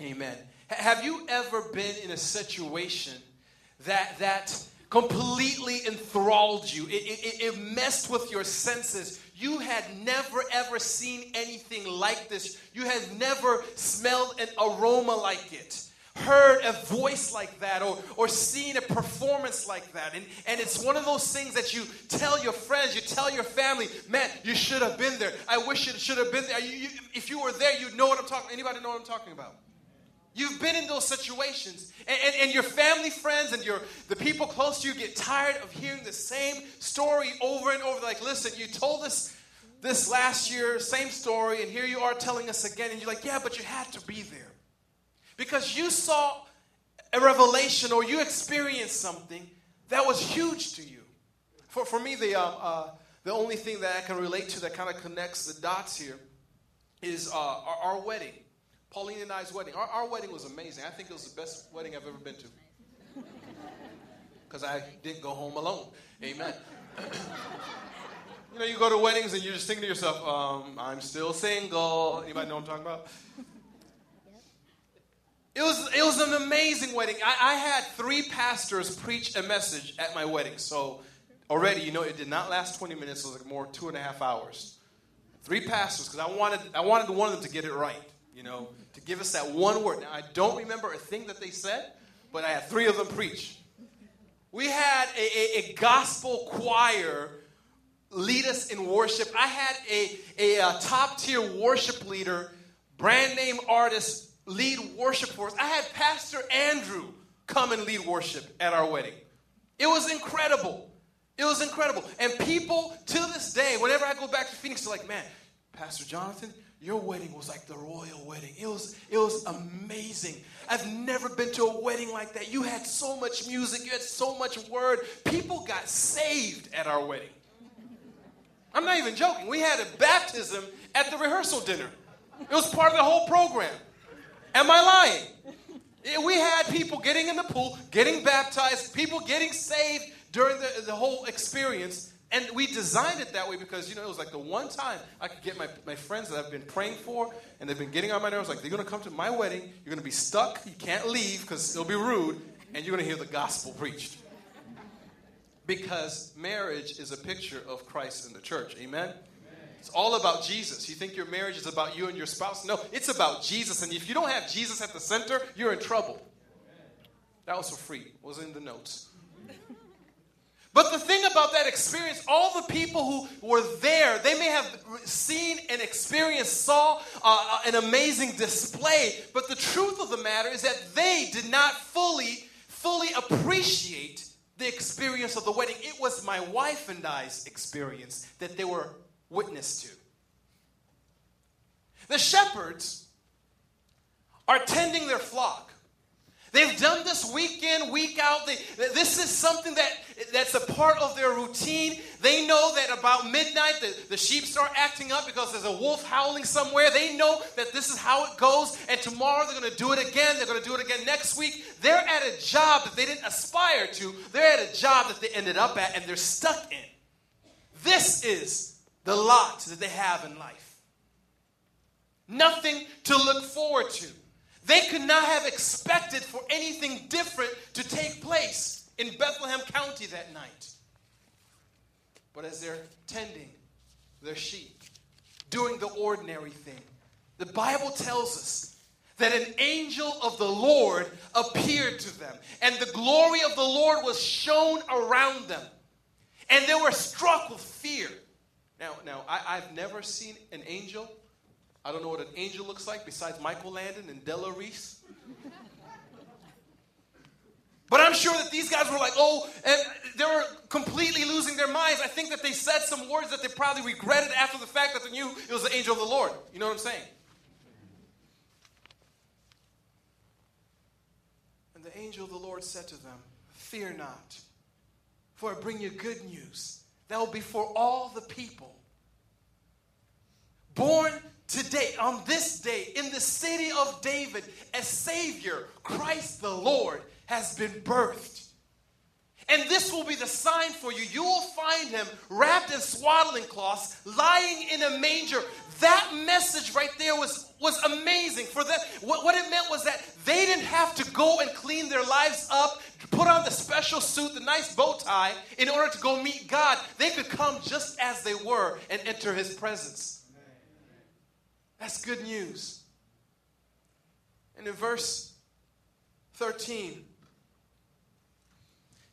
Amen. Have you ever been in a situation that that completely enthralled you? It, it, it messed with your senses. You had never ever seen anything like this. You had never smelled an aroma like it heard a voice like that or, or seen a performance like that. And, and it's one of those things that you tell your friends, you tell your family, man, you should have been there. I wish it should have been there. You, you, if you were there, you'd know what I'm talking Anybody know what I'm talking about? You've been in those situations. And, and, and, your family, friends, and your the people close to you get tired of hearing the same story over and over. Like, listen, you told us this last year, same story, and here you are telling us again. And you're like, yeah, but you had to be there. Because you saw a revelation or you experienced something that was huge to you. For, for me, the, uh, uh, the only thing that I can relate to that kind of connects the dots here is uh, our, our wedding. Pauline and I's wedding. Our, our wedding was amazing. I think it was the best wedding I've ever been to. Because I didn't go home alone. Amen. you know, you go to weddings and you're just thinking to yourself, um, I'm still single. Anybody know what I'm talking about? It was, it was an amazing wedding. I, I had three pastors preach a message at my wedding. So already, you know, it did not last 20 minutes. It was like more two and a half hours. Three pastors, because I wanted, I wanted one of them to get it right you know, to give us that one word. Now, I don't remember a thing that they said, but I had three of them preach. We had a, a, a gospel choir lead us in worship. I had a, a, a top tier worship leader, brand name artist, lead worship for us. I had Pastor Andrew come and lead worship at our wedding. It was incredible. It was incredible. And people to this day, whenever I go back to Phoenix, they're like, man, Pastor Jonathan, your wedding was like the royal wedding. It was, it was amazing. I've never been to a wedding like that. You had so much music, you had so much word. People got saved at our wedding. I'm not even joking. We had a baptism at the rehearsal dinner. It was part of the whole program. Am I lying? We had people getting in the pool, getting baptized, people getting saved during the, the whole experience. And we designed it that way because, you know, it was like the one time I could get my, my friends that I've been praying for and they've been getting on my nerves, like, they're going to come to my wedding, you're going to be stuck, you can't leave because it'll be rude, and you're going to hear the gospel preached. Because marriage is a picture of Christ and the church. Amen? It's all about Jesus. You think your marriage is about you and your spouse? No, it's about Jesus. And if you don't have Jesus at the center, you're in trouble. That was for free. It was in the notes. But the thing about that experience, all the people who were there, they may have seen and experienced, saw uh, uh, an amazing display. But the truth of the matter is that they did not fully, fully appreciate the experience of the wedding. It was my wife and I's experience that they were witness to. The shepherds are tending their flock. They've done this week in, week out. They, this is something that, that's a part of their routine. They know that about midnight the, the sheep start acting up because there's a wolf howling somewhere. They know that this is how it goes, and tomorrow they're going to do it again. They're going to do it again next week. They're at a job that they didn't aspire to, they're at a job that they ended up at, and they're stuck in. This is the lot that they have in life. Nothing to look forward to. They could not have expected for anything different to take place in Bethlehem County that night. But as they're tending their sheep, doing the ordinary thing, the Bible tells us that an angel of the Lord appeared to them, and the glory of the Lord was shown around them, and they were struck with fear. Now, now I, have never seen an angel I don't know what an angel looks like besides Michael Landon and Della Reese. But I'm sure that these guys were like, oh, and they were completely losing their minds. I think that they said some words that they probably regretted after the fact that they knew it was the angel of the Lord. You know what I'm saying? And the angel of the Lord said to them, Fear not, for I bring you good news that will be for all the people. Born today, on this day, in the city of David, a Savior, Christ the Lord, has been birthed. And this will be the sign for you. You will find him wrapped in swaddling cloths, lying in a manger. That message right there was, was amazing. For them, what, what it meant was that they didn't have to go and clean their lives up, put on the special suit, the nice bow tie, in order to go meet God. They could come just as they were and enter His presence. That's good news. And in verse 13, it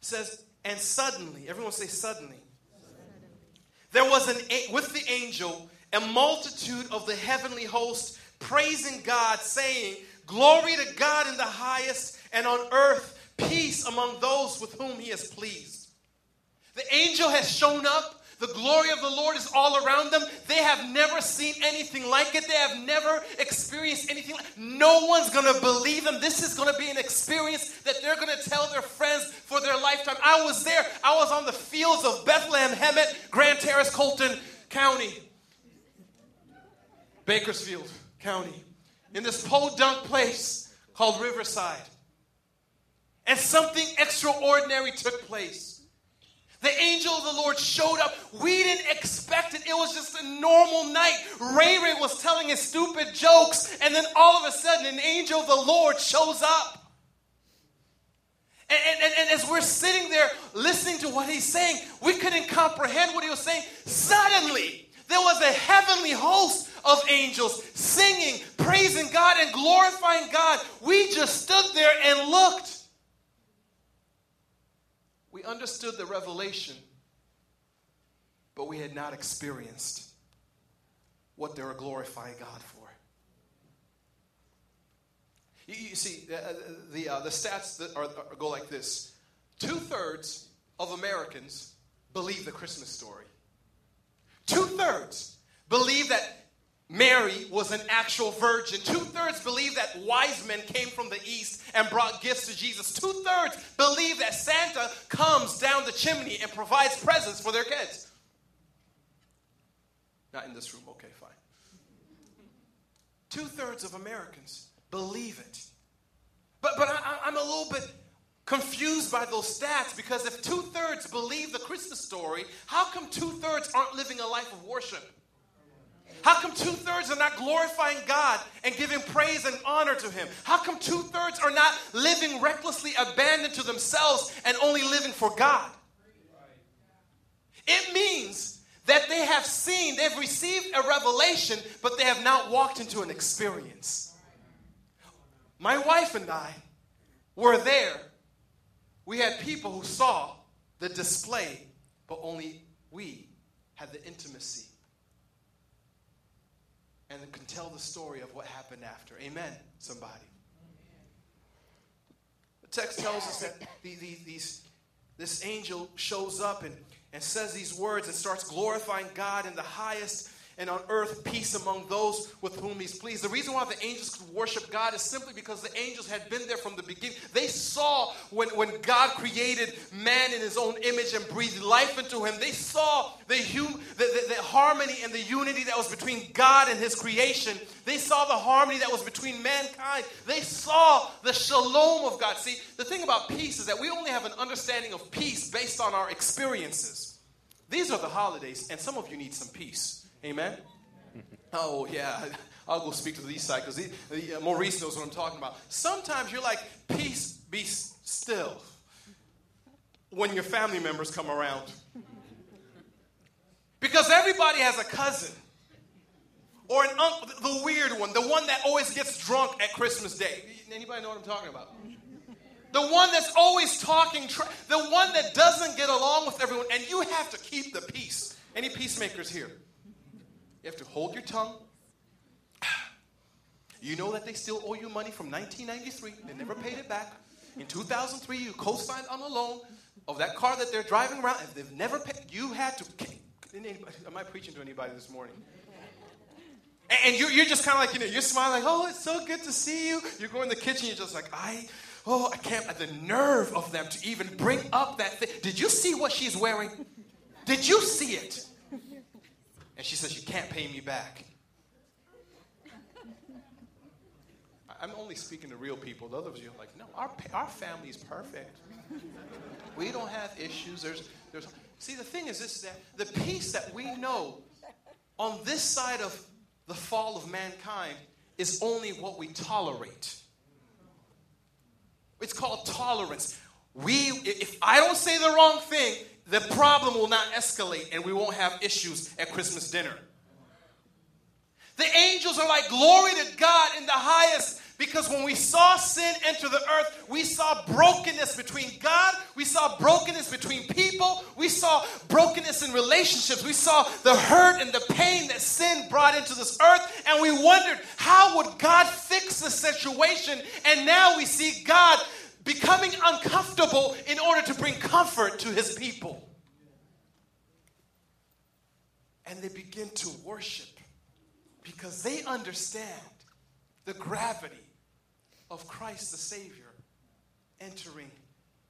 says, And suddenly, everyone say suddenly, there was an with the angel a multitude of the heavenly host praising God, saying, Glory to God in the highest, and on earth peace among those with whom he is pleased. The angel has shown up. The glory of the Lord is all around them. They have never seen anything like it. They have never experienced anything like No one's going to believe them. This is going to be an experience that they're going to tell their I was there. I was on the fields of Bethlehem, Hemet, Grand Terrace, Colton County, Bakersfield County, in this podunk place called Riverside. And something extraordinary took place. The angel of the Lord showed up. We didn't expect it. It was just a normal night. Ray Ray was telling his stupid jokes, and then all of a sudden, an angel of the Lord shows up. And, and, and, as we're sitting there listening to what he's saying, we couldn't comprehend what he was saying. Suddenly, there was a heavenly host of angels singing, praising God, and glorifying God. We just stood there and looked we understood the revelation, but we had not experienced what they were glorifying God for. You, you see, uh, the, uh, the stats that are, are, go like this two thirds of Americans believe the Christmas story. Two thirds believe that Mary was an actual virgin. Two thirds believe that wise men came from the east and brought gifts to Jesus. Two thirds believe that Santa comes down the chimney and provides presents for their kids. Not in this room, okay, fine. Two thirds of Americans believe it. But, but I, I'm a little bit confused by those stats because if two thirds believe the Christmas story, how come two thirds aren't living a life of worship? How come two thirds are not glorifying God and giving praise and honor to Him? How come two thirds are not living recklessly abandoned to themselves and only living for God? It means that they have seen, they've received a revelation, but they have not walked into an experience. My wife and I were there. We had people who saw the display, but only we had the intimacy and can tell the story of what happened after. Amen, somebody. The text tells us that the, the, these, this angel shows up and, and says these words and starts glorifying God in the highest and on earth peace among those with whom he's pleased. The reason why the angels could worship God is simply because the angels had been there from the beginning. They saw when, when God created man in his own image and breathed life into him, they saw the, hum, the, the, the harmony and the unity that was between God and his creation. They saw the harmony that was between mankind. They saw the shalom of God. See, the thing about peace is that we only have an understanding of peace based on our experiences. These are the holidays, and some of you need some peace. Amen? Oh, yeah. I'll go speak to the east because uh, Maurice knows what I'm talking about. Sometimes you're like, peace, be still when your family members come around. Because everybody has a cousin or an uncle, the weird one, the one that always gets drunk at Christmas Day. Anybody know what I'm talking about? The one that's always talking, the one that doesn't get along with everyone, and you have to keep the peace. Any peacemakers here? You have to hold your tongue. You know that they still owe you money from 1993. They never paid it back. In 2003, you co signed on a loan of that car that they're driving around. If they've never paid, you had to. Am I preaching to anybody this morning? And you're, you're just kind of like, you know, you're smiling, like, oh, it's so good to see you. You go in the kitchen, you're just like, I, oh, I can't, the nerve of them to even bring up that thing. Did you see what she's wearing? Did you see it? And she says, You can't pay me back. I'm only speaking to real people. The others you are like, No, our, our family is perfect. We don't have issues. There's, there's, see, the thing is this is that the peace that we know on this side of the fall of mankind is only what we tolerate. It's called tolerance. We, if I don't say the wrong thing, the problem will not escalate and we won't have issues at Christmas dinner. The angels are like, Glory to God in the highest. Because when we saw sin enter the earth, we saw brokenness between God, we saw brokenness between people, we saw brokenness in relationships, we saw the hurt and the pain that sin brought into this earth, and we wondered, how would God fix the situation? And now we see God becoming uncomfortable in order to bring comfort to his people. And they begin to worship because they understand the gravity of Christ the Savior entering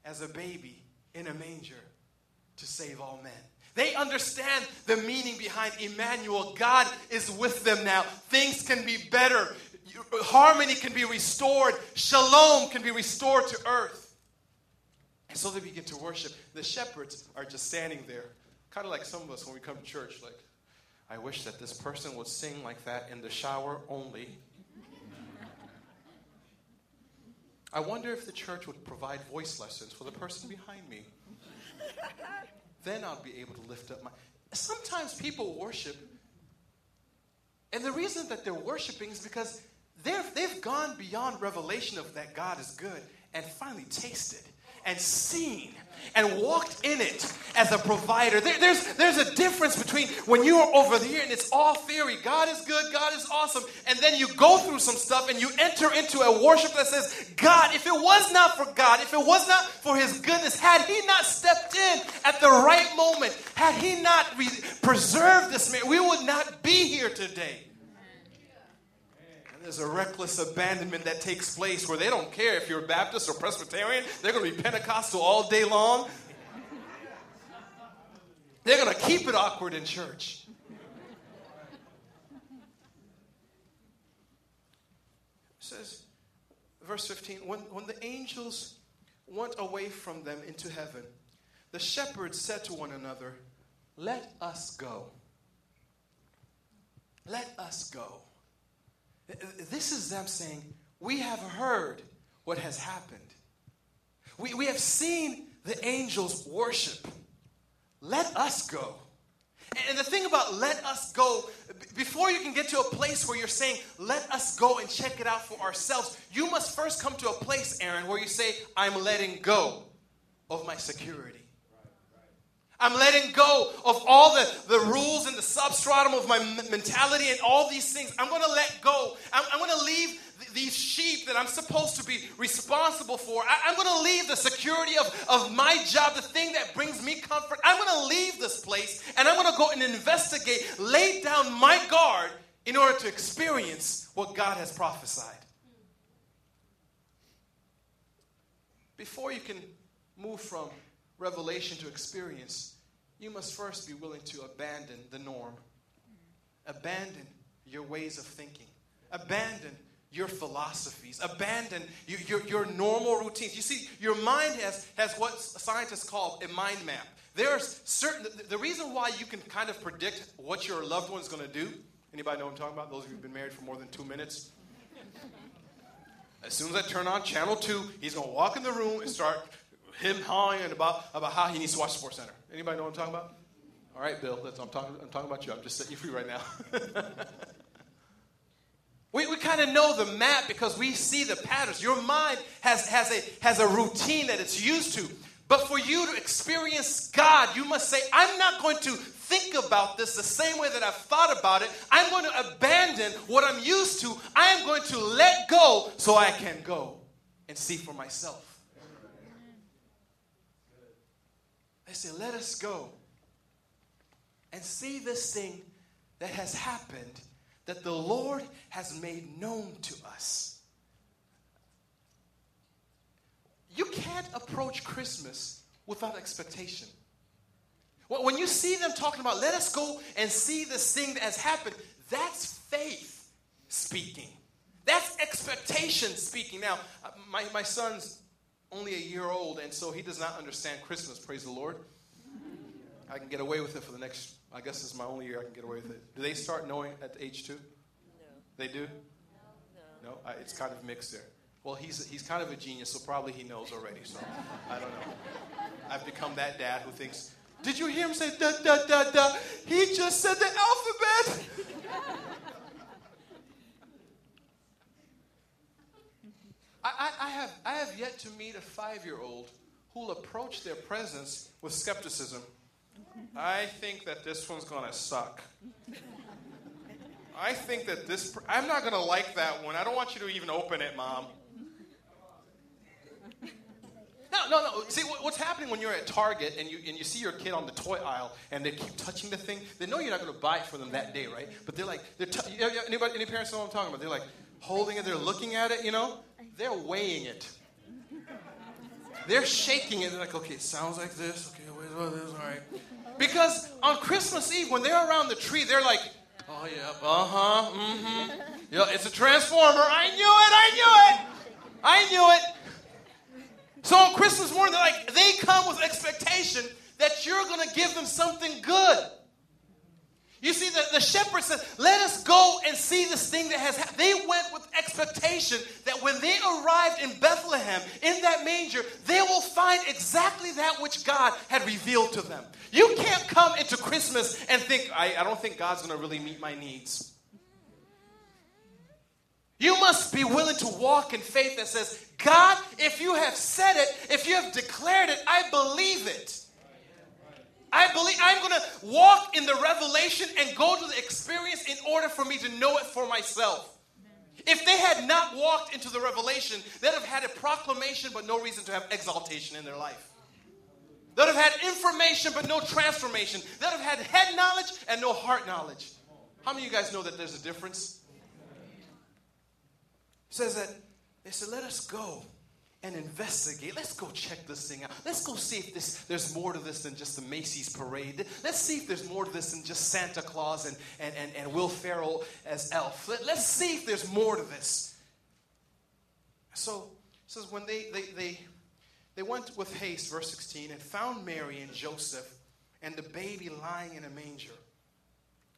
as a baby in a manger to save all men. They understand the meaning behind Emmanuel. God is with them now. Things can be better. Harmony can be restored. Shalom can be restored to earth. And so they begin to worship. The shepherds are just standing there, kind of like some of us when we come to church, like, I wish that this person would sing like that in the shower only. I wonder if the church would provide voice lessons for the person behind me. then I'll be able to lift up my. Sometimes people worship, and the reason that they're worshiping is because they've, they've gone beyond revelation of that God is good and finally tasted and seen and walked in it as a provider. There, there's, there's a difference between when you are over here and it's all theory. God is good, God is awesome. And then you go through some stuff and you enter into a worship that says, God, if it was not for God, if it was not for His goodness, had He not stepped in at the right moment, had He not re- preserved this man, we would not be here today there's a reckless abandonment that takes place where they don't care if you're Baptist or Presbyterian. They're going to be Pentecostal all day long. They're going to keep it awkward in church. It says, verse 15, when, when the angels went away from them into heaven, the shepherds said to one another, Let us go. Let us go. This is them saying, We have heard what has happened. We, we have seen the angels worship. Let us go. And the thing about let us go, before you can get to a place where you're saying, let us go and check it out for ourselves, you must first come to a place, Aaron, where you say, I'm letting go of my security. I'm letting go of all the, the rules and the substratum of my mentality and all these things. I'm going to let go. I'm, I'm going to leave th- these sheep that I'm supposed to be responsible for. I, am going to leave the security of, of my job, the thing that brings me comfort. I'm going to leave this place and I'm going to go and investigate, lay down my guard in order to experience what God has prophesied. Before you can move from revelation to experience, you must first be willing to abandon the norm, abandon your ways of thinking, abandon your philosophies, abandon your, your, your, normal routines. You see, your mind has, has what scientists call a mind map. There's certain, the reason why you can kind of predict what your loved one's going to do, anybody know what I'm talking about? Those of you who've been married for more than two minutes. As soon as I turn on channel two, he's going to walk in the room and start him hawing about, about how he needs to watch Sports Center. Anybody know what I'm talking about? All right, Bill, that's, I'm, talking, I'm talking about you. I'm just setting you free right now. we we kind of know the map because we see the patterns. Your mind has, has, a, has a routine that it's used to. But for you to experience God, you must say, I'm not going to think about this the same way that I've thought about it. I'm going to abandon what I'm used to. I am going to let go so I can go and see for myself. They say, Let us go and see this thing that has happened that the Lord has made known to us. You can't approach Christmas without expectation. When you see them talking about, let us go and see this thing that has happened, that's faith speaking. That's expectation speaking. Now, uh, my, my son's only a year old, and so he does not understand Christmas, praise the Lord. I can get away with it for the next, I guess this is my only year I can get away with it. Do they start knowing at age two? No. They do? No. No, I, it's kind of mixed there. Well, he's, he's kind of a genius, so probably he knows already. So I don't know. I've become that dad who thinks, Did you hear him say da da da da? He just said the alphabet. I, I, I, have, I have yet to meet a five year old who'll approach their presence with skepticism. I think that this one's going to suck. I think that this, I'm not going to like that one. I don't want you to even open it, mom. No, no, no. See, what's happening when you're at Target and you, and you see your kid on the toy aisle and they keep touching the thing? They know you're not going to buy it for them that day, right? But they're like, they're t- anybody, any parents know what I'm talking about? They're like holding it, they're looking at it, you know? They're weighing it. They're shaking it. They're like, okay, it sounds like this. Okay, wait, oh, this, all right. Because on Christmas Eve, when they're around the tree, they're like, oh, yeah, uh huh, mm hmm. Yeah, it's a transformer. I knew it, I knew it. I knew it. So on Christmas morning, they're like, they come with expectation that you're going to give them something good. You see, the, the shepherd said, Let us go and see this thing that has happened. They went with expectation that when they arrived in Bethlehem, in that manger, they will find exactly that which God had revealed to them. You can't come into Christmas and think, I, I don't think God's going to really meet my needs. You must be willing to walk in faith that says, God, if you have said it, if you have declared it, I believe it. I believe I'm going to walk in the revelation and go to the experience in order for me to know it for myself. If they had not walked into the revelation, they'd have had a proclamation but no reason to have exaltation in their life. They'd have had information but no transformation. They'd have had head knowledge and no heart knowledge. How many of you guys know that there's a difference? It says that they said, let us go and investigate. Let's go check this thing out. Let's go see if this, there's more to this than just the Macy's parade. Let's see if there's more to this than just Santa Claus and, and, and, and Will Ferrell as elf. Let, let's see if there's more to this. So says when they, they, they, they went with haste, verse 16, and found Mary and Joseph and the baby lying in a manger.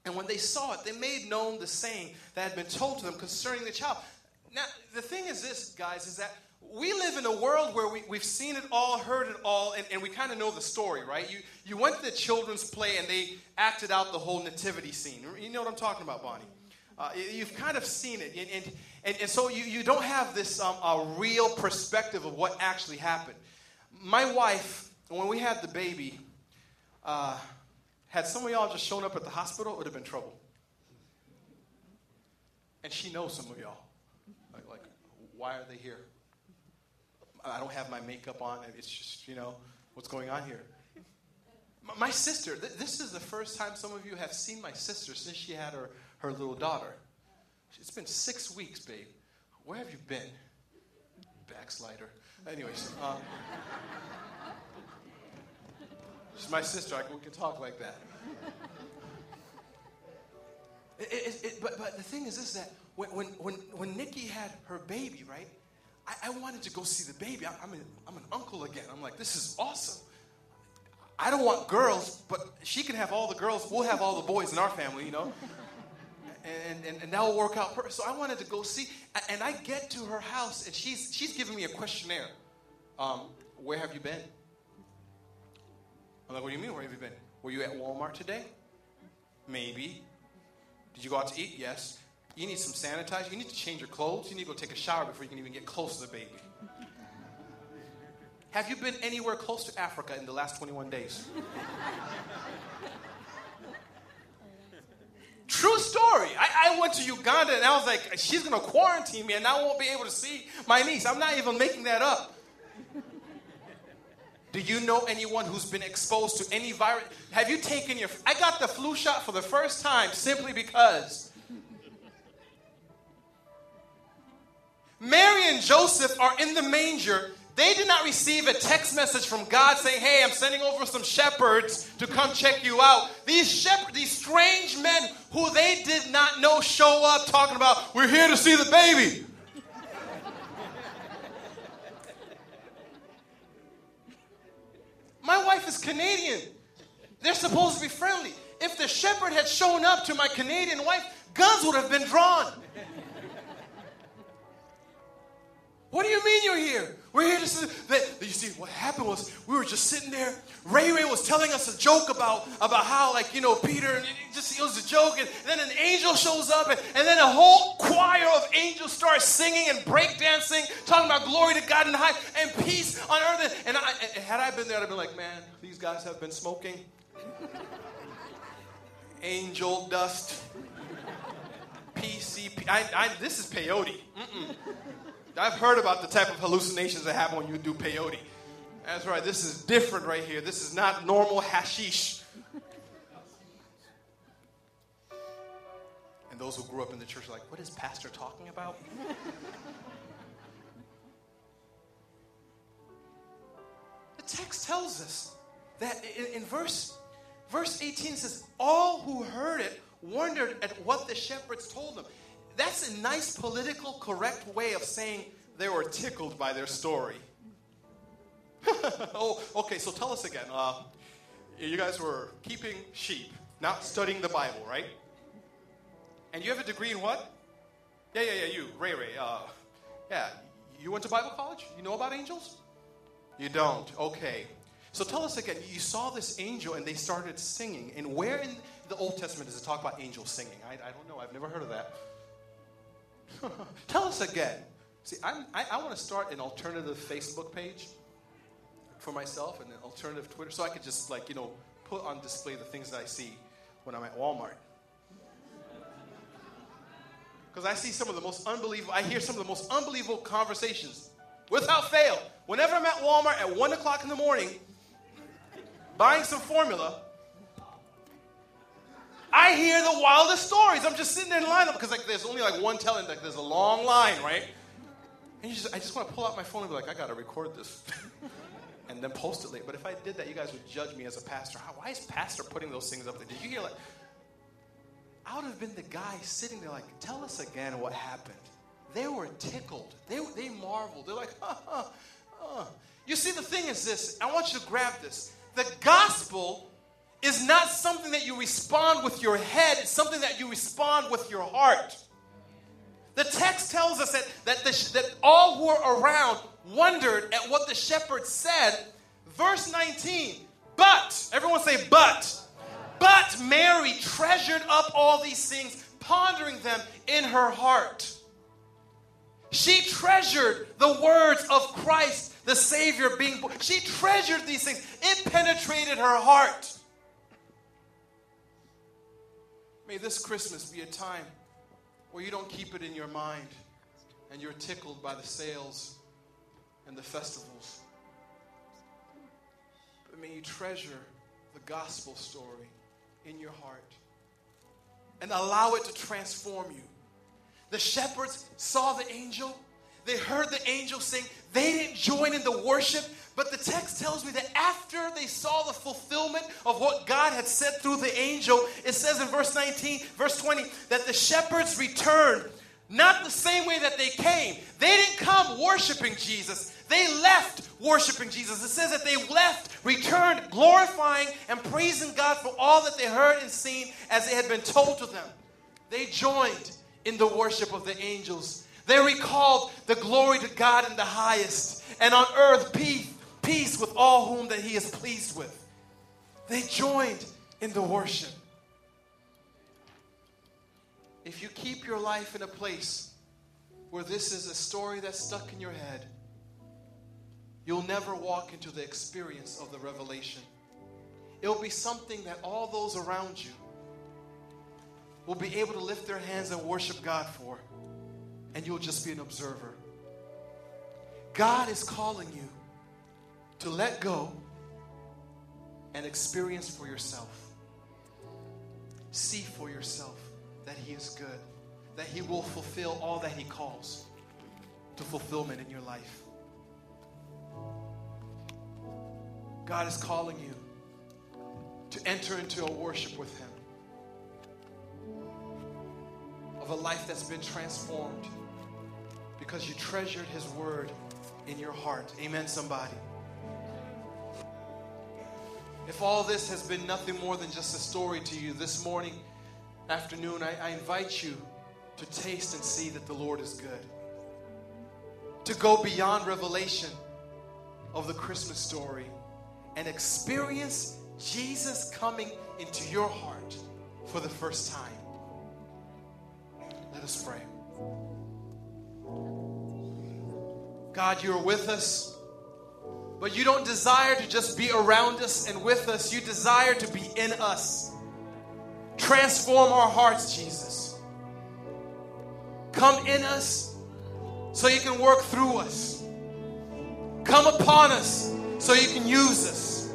And when they saw it, they made known the saying that had been told to them concerning the child. Now, the thing is this, guys, is that we live in a world where we, we've seen it all, heard it all, and, and we kind of know the story, right? You, you went to the children's play and they acted out the whole nativity scene. You know what I'm talking about, Bonnie? Uh, you've kind of seen it. And, and, and, and so you, you don't have this um, a real perspective of what actually happened. My wife, when we had the baby, uh, had some of y'all just shown up at the hospital, it would have been trouble. And she knows some of y'all. Like, like why are they here? I don't have my makeup on. It's just, you know, what's going on here? My sister, this is the first time some of you have seen my sister since she had her, her little daughter. It's been six weeks, babe. Where have you been? Backslider. Anyways, um, she's my sister. I, we can talk like that. It, it, it, but, but the thing is this that when, when, when, when Nikki had her baby, right? I, I wanted to go see the baby. I, I'm, an, I'm an uncle again. I'm like, this is awesome. I don't want girls, but she can have all the girls. We'll have all the boys in our family, you know? And, and, and that will work out. perfect. So I wanted to go see. And I get to her house, and she's, she's giving me a questionnaire. Um, where have you been? I'm like, what do you mean, where have you been? Were you at Walmart today? Maybe. Did you go out to eat? Yes. You need some sanitizer. You need to change your clothes. You need to go take a shower before you can even get close to the baby. Have you been anywhere close to Africa in the last 21 days? True story. I, I, went to Uganda and I was like, she's going to quarantine me and I won't be able to see my niece. I'm not even making that up. Do you know anyone who's been exposed to any virus? Have you taken your. I got the flu shot for the first time simply because Mary and Joseph are in the manger. They did not receive a text message from God saying, Hey, I'm sending over some shepherds to come check you out. These shepherds, these strange men who they did not know show up talking about, We're here to see the baby. My wife is Canadian. They're supposed to be friendly. If the shepherd had shown up to my Canadian wife, guns would have been drawn. What do you mean you're here? We're here to see that. You see, what happened was we were just sitting there. Ray Ray was telling us a joke about, about how, like, you know, Peter, and it just it was a joke, and, then an angel shows up, and, and then a whole choir of angels start singing and breakdancing, talking about glory to God in high and peace on earth. And, I, and had I been there, I'd have been like, man, these guys have been smoking. Angel dust. PCP. I, I, this is peyote. Mm-mm. I've heard about the type of hallucinations that happen when you do peyote. That's right, this is different right here. This is not normal hashish. And those who grew up in the church are like, what is Pastor talking about? the text tells us that in, in verse, verse 18 says, All who heard it wondered at what the shepherds told them. That's a nice political correct way of saying they were tickled by their story. oh, okay, so tell us again. Uh, you guys were keeping sheep, not studying the Bible, right? And you have a degree in what? Yeah, yeah, yeah, you, Ray Ray. Uh, yeah, you went to Bible college? You know about angels? You don't. Okay. So tell us again. You saw this angel and they started singing. And where in the Old Testament does it talk about angels singing? I, I don't know. I've never heard of that. Tell us again. See, I'm, i I, want to start an alternative Facebook page for myself and an alternative Twitter so I could just, like, you know, put on display the things that I see when I'm at Walmart. Because I see some of the most unbelievable, I hear some of the most unbelievable conversations without fail. Whenever I'm at Walmart at 1 o'clock in the morning buying some formula, I hear the wildest stories. I'm just sitting there in line because like there's only like one telling, like there's a long line, right? And you just, I just want to pull out my phone and be like, I got to record this. and then post it later. But if I did that, you guys would judge me as a pastor. How, why is pastor putting those things up there? Did you hear like, I would have been the guy sitting there like, tell us again what happened. They were tickled. They, they marveled. They're like, huh, huh, huh. You see, the thing is this. I want you to grab this. The gospel is not something that you respond with your head, it's something that you respond with your heart. The text tells us that, that, the, that all who were around wondered at what the shepherd said. Verse 19, but, everyone say, but. But Mary treasured up all these things, pondering them in her heart. She treasured the words of Christ, the Savior being born. She treasured these things. It penetrated her heart. May this Christmas be a time where you don't keep it in your mind and you're tickled by the sales and the festivals. But may you treasure the gospel story in your heart and allow it to transform you. The shepherds saw the angel, they heard the angel sing, they didn't join in the worship, but the text tells me that after they saw the fulfillment of what God had said through the angel, it says in verse 19, verse 20, that the shepherds returned not the same way that they came. They didn't come worshiping Jesus. They left worshiping Jesus. It says that they left, returned, glorifying and praising God for all that they heard and seen as it had been told to them. They joined in the worship of the angels. They recalled the glory to God in the highest, and on earth peace, peace with all whom that he is pleased with. They joined in the worship. If you keep your life in a place where this is a story that's stuck in your head, you'll never walk into the experience of the revelation. It'll be something that all those around you will be able to lift their hands and worship God for, and you'll just be an observer. God is calling you to let go and experience for yourself. See for yourself that He is good, that He will fulfill all that He calls to fulfillment in your life. God is calling you to enter into a worship with Him of a life that's been transformed because you treasured His word in your heart. Amen, somebody. If all this has been nothing more than just a story to you this morning, afternoon, I, I invite you to taste and see that the Lord is good. to go beyond revelation of the Christmas story and experience Jesus coming into your heart for the first time. Let us pray. God, you're with us, but you don't desire to just be around us and with us. You desire to be in us. Transform our hearts, Jesus. Come in us so you can work through us. Come upon us so you can use us.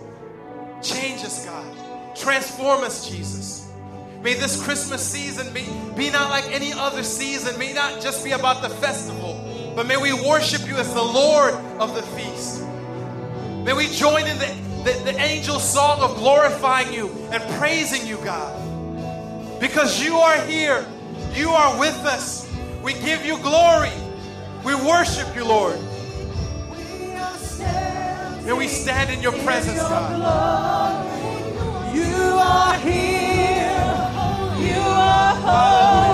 Change us, God. Transform us, Jesus. May this Christmas season be, be not like any other season. May not just be about the festival, but may we worship you as the Lord of the feast. May we join in the, the, the angel's song of glorifying you and praising you, God. Because you are here, you are with us. We give you glory. We worship you, Lord. May we stand in your presence, God. You are here. You are holy.